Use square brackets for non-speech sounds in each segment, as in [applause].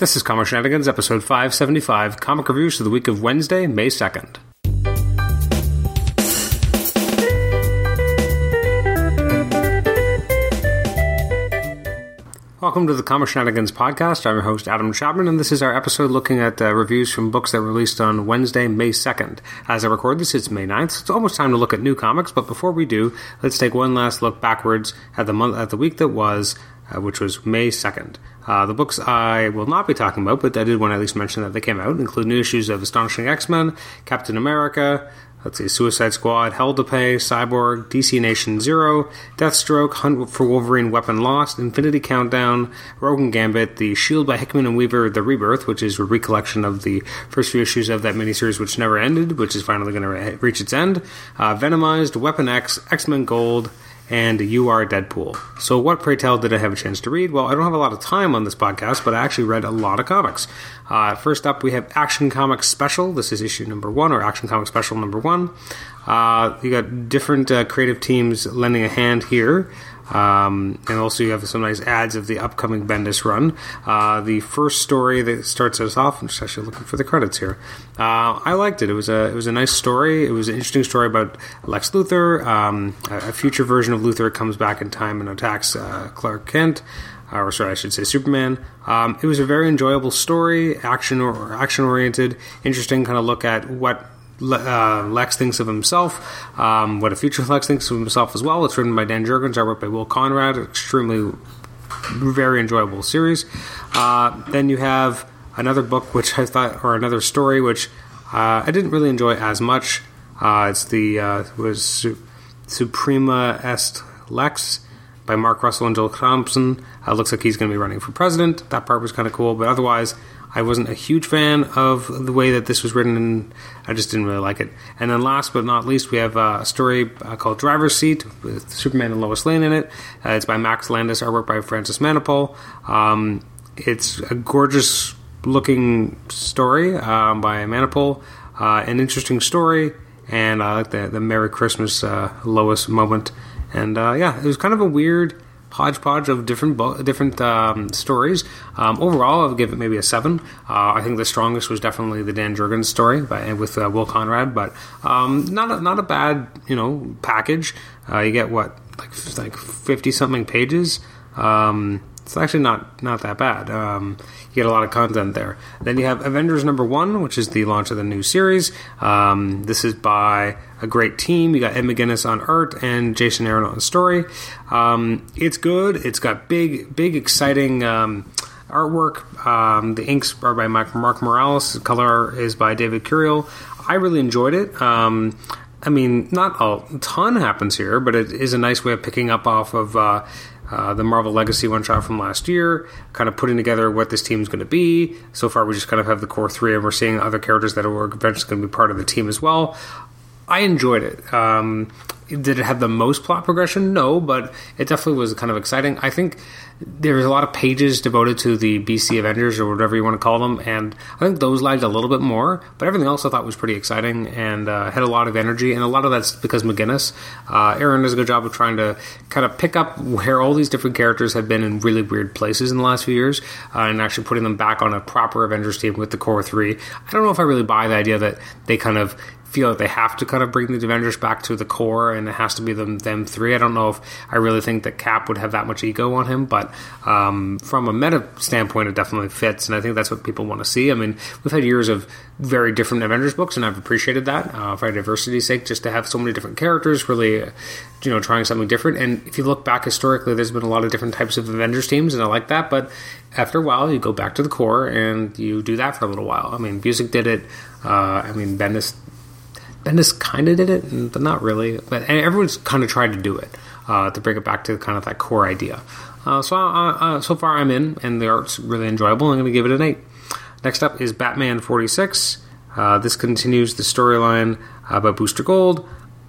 This is Comic Shenanigans, episode 575, comic reviews for the week of Wednesday, May 2nd. Welcome to the Comic Shenanigans podcast. I'm your host, Adam Chapman, and this is our episode looking at uh, reviews from books that released on Wednesday, May 2nd. As I record this, it's May 9th, so it's almost time to look at new comics, but before we do, let's take one last look backwards at the month, at the week that was, uh, which was May 2nd. Uh, the books I will not be talking about, but I did want to at least mention that they came out, include new issues of Astonishing X Men, Captain America, let's see, Suicide Squad, Hell to Pay, Cyborg, DC Nation Zero, Deathstroke, Hunt for Wolverine, Weapon Lost, Infinity Countdown, Rogue and Gambit, The Shield by Hickman and Weaver, The Rebirth, which is a recollection of the first few issues of that miniseries which never ended, which is finally going to re- reach its end, uh, Venomized, Weapon X, X Men Gold, and You Are Deadpool. So, what, pray tell, did I have a chance to read? Well, I don't have a lot of time on this podcast, but I actually read a lot of comics. Uh, first up, we have Action Comics Special. This is issue number one, or Action Comics Special number one. Uh, you got different uh, creative teams lending a hand here. Um, and also, you have some nice ads of the upcoming Bendis run. Uh, the first story that starts us off. I'm just actually looking for the credits here. Uh, I liked it. It was a it was a nice story. It was an interesting story about Lex Luthor. Um, a, future version of Luthor comes back in time and attacks uh, Clark Kent. Or sorry, I should say Superman. Um, it was a very enjoyable story, action or action oriented, interesting kind of look at what uh, Lex thinks of himself, um, what a future Lex thinks of himself as well. It's written by Dan Jurgens, I artwork by Will Conrad. Extremely, very enjoyable series. Uh, then you have another book which I thought, or another story which uh, I didn't really enjoy as much. Uh, it's the uh, was Su- Suprema Est Lex by Mark Russell and Joel Thompson. Uh, looks like he's going to be running for president. That part was kind of cool, but otherwise, I wasn't a huge fan of the way that this was written, and I just didn't really like it. And then, last but not least, we have a story uh, called Driver's Seat with Superman and Lois Lane in it. Uh, it's by Max Landis, artwork by Francis Manapul. Um, it's a gorgeous looking story um, by Manapul, uh, an interesting story, and I like the, the Merry Christmas uh, Lois moment. And uh, yeah, it was kind of a weird hodgepodge of different bo- different um, stories. Um, overall, I'll give it maybe a seven. Uh, I think the strongest was definitely the Dan Jurgens story by, with uh, Will Conrad, but um, not a, not a bad you know package. Uh, you get what like like fifty something pages. Um, it's actually not not that bad. Um, you get a lot of content there. Then you have Avengers number one, which is the launch of the new series. Um, this is by a great team. You got Ed McGuinness on art and Jason Aaron on story. Um, it's good. It's got big, big, exciting. Um, artwork. Um, the inks are by Mark, Morales. The color is by David Curiel. I really enjoyed it. Um, I mean, not a ton happens here, but it is a nice way of picking up off of uh, uh, the Marvel Legacy one shot from last year, kind of putting together what this team's going to be. So far, we just kind of have the core three, and we're seeing other characters that are eventually going to be part of the team as well. I enjoyed it. Um, did it have the most plot progression? No, but it definitely was kind of exciting. I think there was a lot of pages devoted to the BC Avengers or whatever you want to call them, and I think those lagged a little bit more. But everything else I thought was pretty exciting and uh, had a lot of energy, and a lot of that's because McGuinness. Uh, Aaron does a good job of trying to kind of pick up where all these different characters have been in really weird places in the last few years, uh, and actually putting them back on a proper Avengers team with the core three. I don't know if I really buy the idea that they kind of feel like they have to kind of bring the Avengers back to the core, and it has to be them them three. I don't know if I really think that Cap would have that much ego on him, but um, from a meta standpoint, it definitely fits, and I think that's what people want to see. I mean, we've had years of very different Avengers books, and I've appreciated that uh, for diversity's sake, just to have so many different characters, really, you know, trying something different. And if you look back historically, there's been a lot of different types of Avengers teams, and I like that. But after a while, you go back to the core and you do that for a little while. I mean, Busiek did it. Uh, I mean, Bendis Bendis kind of did it, but not really. But everyone's kind of tried to do it uh, to bring it back to kind of that core idea. Uh, so uh, uh so far I'm in, and the art's really enjoyable. I'm going to give it an eight. Next up is Batman 46. Uh, this continues the storyline about Booster Gold.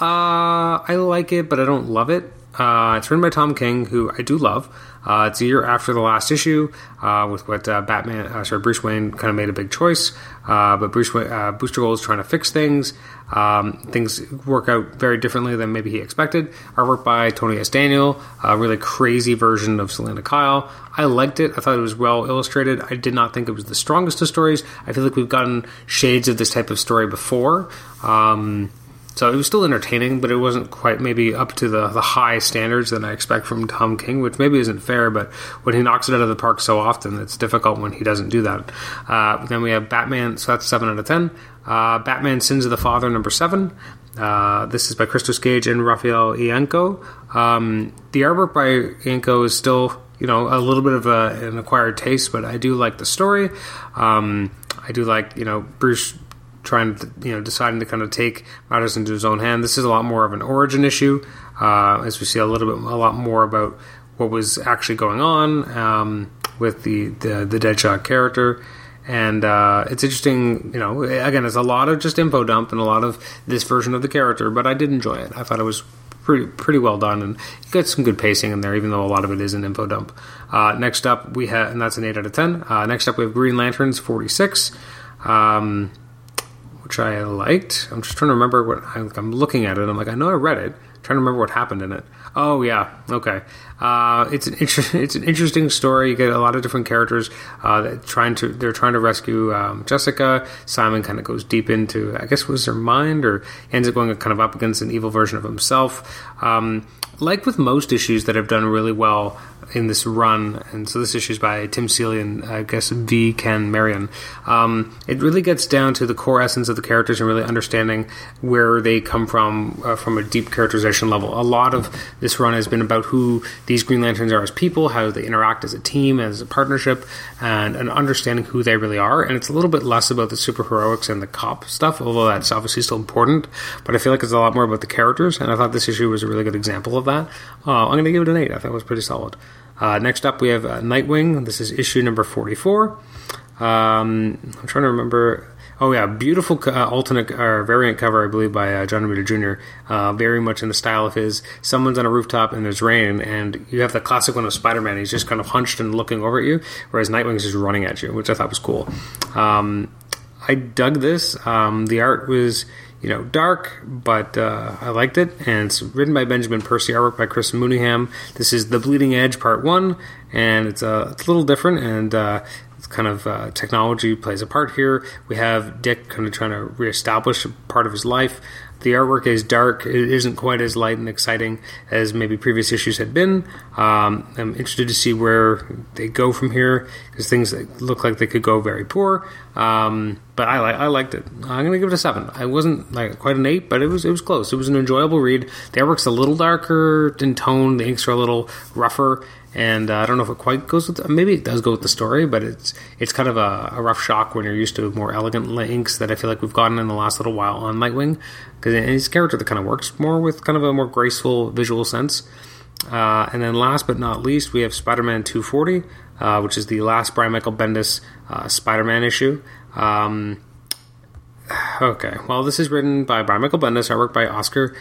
Uh, I like it, but I don't love it. Uh, it's written by Tom King, who I do love. Uh, it's a year after the last issue, uh, with what uh, Batman, uh, sorry, Bruce Wayne kind of made a big choice, uh, but Bruce Booster Gold is trying to fix things. Um, things work out very differently than maybe he expected. Artwork by Tony S. Daniel, a really crazy version of Selina Kyle. I liked it. I thought it was well illustrated. I did not think it was the strongest of stories. I feel like we've gotten shades of this type of story before. Um, so it was still entertaining, but it wasn't quite maybe up to the, the high standards that I expect from Tom King, which maybe isn't fair, but when he knocks it out of the park so often, it's difficult when he doesn't do that. Uh, then we have Batman, so that's 7 out of 10. Uh, Batman Sins of the Father, number 7. Uh, this is by Christos Gage and Raffaele Ienco. Um, the artwork by Ienco is still, you know, a little bit of a, an acquired taste, but I do like the story. Um, I do like, you know, Bruce trying to you know deciding to kind of take matters into his own hand. This is a lot more of an origin issue, uh, as we see a little bit a lot more about what was actually going on um, with the, the the Deadshot character. And uh, it's interesting, you know. Again, it's a lot of just info dump and a lot of this version of the character, but I did enjoy it. I thought it was pretty pretty well done and you get some good pacing in there, even though a lot of it is an info dump. Uh, next up, we have, and that's an eight out of ten. Uh, next up, we have Green Lanterns forty six. Um, which I liked. I'm just trying to remember what I, am looking at it. I'm like, I know I read it. I'm trying to remember what happened in it. Oh yeah, okay. Uh, it's an inter- [laughs] it's an interesting story. You get a lot of different characters uh, trying to they're trying to rescue um, Jessica. Simon kind of goes deep into I guess was their mind or ends up going kind of up against an evil version of himself. Um, like with most issues that have done really well in this run, and so this issue is by Tim Seeley and I guess V. Ken Marion. Um, it really gets down to the core essence of the characters and really understanding where they come from uh, from a deep characterization level. A lot of this run has been about who these Green Lanterns are as people, how they interact as a team, as a partnership, and, and understanding who they really are. And it's a little bit less about the superheroics and the cop stuff, although that's obviously still important. But I feel like it's a lot more about the characters, and I thought this issue was a really good example of that. Uh, I'm going to give it an eight. I thought it was pretty solid. Uh, next up, we have uh, Nightwing. This is issue number 44. Um, I'm trying to remember. Oh yeah, beautiful uh, alternate or variant cover, I believe, by uh, John Romita Jr. Uh, very much in the style of his. Someone's on a rooftop and there's rain, and you have the classic one of Spider-Man. He's just kind of hunched and looking over at you, whereas Nightwing's just running at you, which I thought was cool. Um, I dug this. Um, the art was you know, dark, but uh, I liked it. And it's written by Benjamin Percy, artwork by Chris Mooneyham. This is The Bleeding Edge Part 1, and it's, uh, it's a little different, and uh, it's kind of uh, technology plays a part here. We have Dick kind of trying to reestablish a part of his life. The artwork is dark. It isn't quite as light and exciting as maybe previous issues had been. Um, I'm interested to see where they go from here because things look like they could go very poor. Um, but I, I liked it. I'm going to give it a seven. I wasn't like quite an eight, but it was it was close. It was an enjoyable read. The artwork's a little darker in tone. The inks are a little rougher, and uh, I don't know if it quite goes with. Maybe it does go with the story, but it's it's kind of a, a, rough shock when you're used to more elegant inks that I feel like we've gotten in the last little while on Nightwing, because his character that kind of works more with kind of a more graceful visual sense. Uh, and then last but not least, we have Spider-Man 240, uh, which is the last Brian Michael Bendis uh, Spider-Man issue. Um, okay, well, this is written by Brian Michael Bendis, artwork by Oscar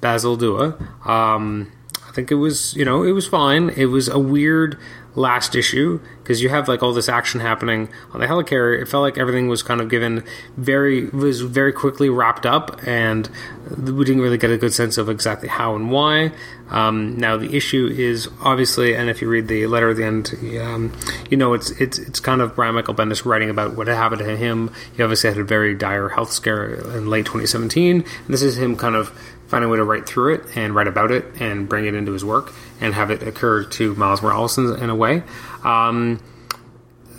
Bazaldua. Um, I think it was, you know, it was fine. It was a weird last issue because you have like all this action happening on the helicarrier. It felt like everything was kind of given very was very quickly wrapped up, and we didn't really get a good sense of exactly how and why. Um, now the issue is obviously, and if you read the letter at the end, um, you know it's it's it's kind of Brian Michael Bendis writing about what happened to him. He obviously had a very dire health scare in late 2017. And this is him kind of find a way to write through it and write about it and bring it into his work and have it occur to Miles Morales in, in a way. Um,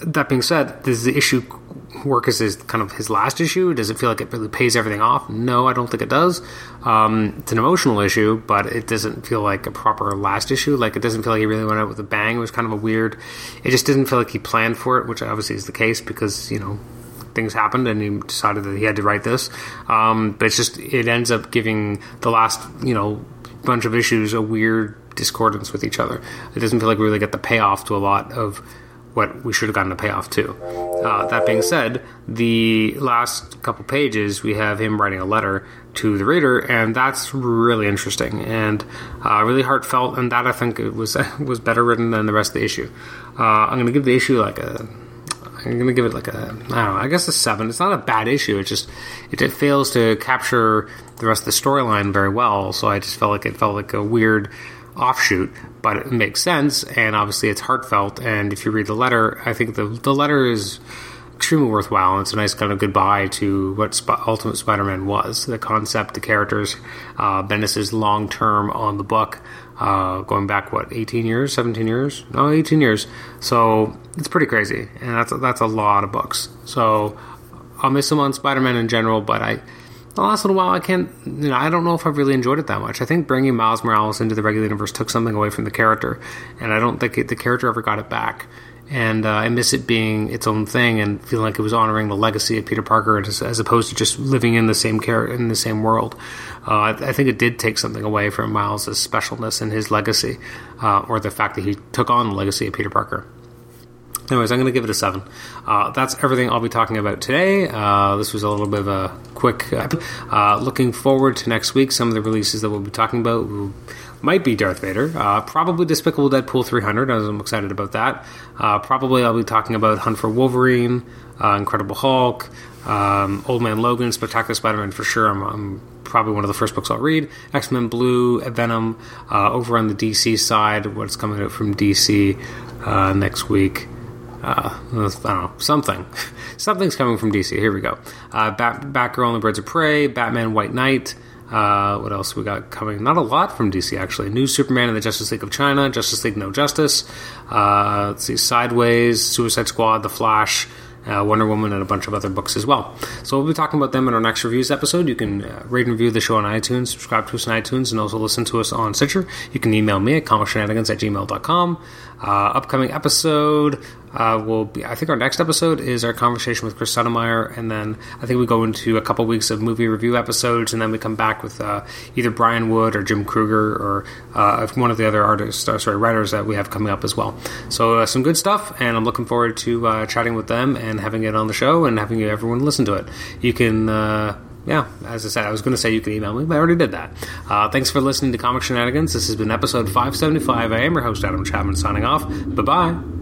that being said, does the issue work as his kind of his last issue? Does it feel like it really pays everything off? No, I don't think it does. Um, it's an emotional issue, but it doesn't feel like a proper last issue. Like it doesn't feel like he really went out with a bang. It was kind of a weird. It just didn't feel like he planned for it, which obviously is the case because you know things happened and he decided that he had to write this. Um, but it's just it ends up giving the last you know bunch of issues a weird discordance with each other. It doesn't feel like we really get the payoff to a lot of what we should have gotten the payoff to. Uh, that being said, the last couple pages we have him writing a letter to the reader, and that's really interesting and uh, really heartfelt. And that I think was [laughs] was better written than the rest of the issue. Uh, I'm going to give the issue like a. I'm to give it like a, I don't know, I guess a seven. It's not a bad issue. It just, it, it fails to capture the rest of the storyline very well. So I just felt like it felt like a weird offshoot, but it makes sense, and obviously it's heartfelt. And if you read the letter, I think the the letter is extremely worthwhile. And it's a nice kind of goodbye to what Sp- Ultimate Spider-Man was, the concept, the characters, uh, Bendis's long term on the book, uh, going back what 18 years, 17 years, no, 18 years. So it's pretty crazy, and that's that's a lot of books. So I'll miss him on Spider-Man in general, but I the last little while, I can't, you know, I don't know if I've really enjoyed it that much. I think bringing Miles Morales into the regular universe took something away from the character, and I don't think it, the character ever got it back. And uh, I miss it being its own thing and feeling like it was honoring the legacy of Peter Parker as, as opposed to just living in the same character in the same world. Uh, I, I, think it did take something away from Miles' specialness and his legacy, uh, or the fact that he took on the legacy of Peter Parker. Anyways, I'm going to give it a seven. Uh, that's everything I'll be talking about today. Uh, this was a little bit of a quick. Uh, looking forward to next week. Some of the releases that we'll be talking about might be Darth Vader. Uh, probably Despicable Deadpool 300. I'm excited about that. Uh, probably I'll be talking about Hunt for Wolverine, uh, Incredible Hulk, um, Old Man Logan, Spectacular Spider-Man for sure. I'm, I'm, probably one of the first books I'll read. X-Men Blue, Venom. over on the DC side, what's coming out from DC next week uh, I don't know, something. [laughs] Something's coming from DC. Here we go. Uh, Bat- Batgirl and the Birds of Prey, Batman White Knight. Uh, what else we got coming? Not a lot from DC actually. New Superman and the Justice League of China, Justice League No Justice. Uh, let's see, Sideways, Suicide Squad, The Flash, uh, Wonder Woman, and a bunch of other books as well. So we'll be talking about them in our next reviews episode. You can uh, rate and review the show on iTunes, subscribe to us on iTunes, and also listen to us on Stitcher. You can email me at comicshenanigans at gmail.com. Uh, upcoming episode uh, will be, I think our next episode is our conversation with Chris Sotomayor, and then I think we go into a couple weeks of movie review episodes, and then we come back with uh, either Brian Wood or Jim Krueger or uh, one of the other artists, uh, sorry, writers that we have coming up as well. So uh, some good stuff, and I'm looking forward to uh, chatting with them and having it on the show and having everyone listen to it. You can yeah, as I said, I was going to say you can email me, but I already did that. Uh, thanks for listening to Comic Shenanigans. This has been episode 575. I am your host, Adam Chapman, signing off. Bye bye.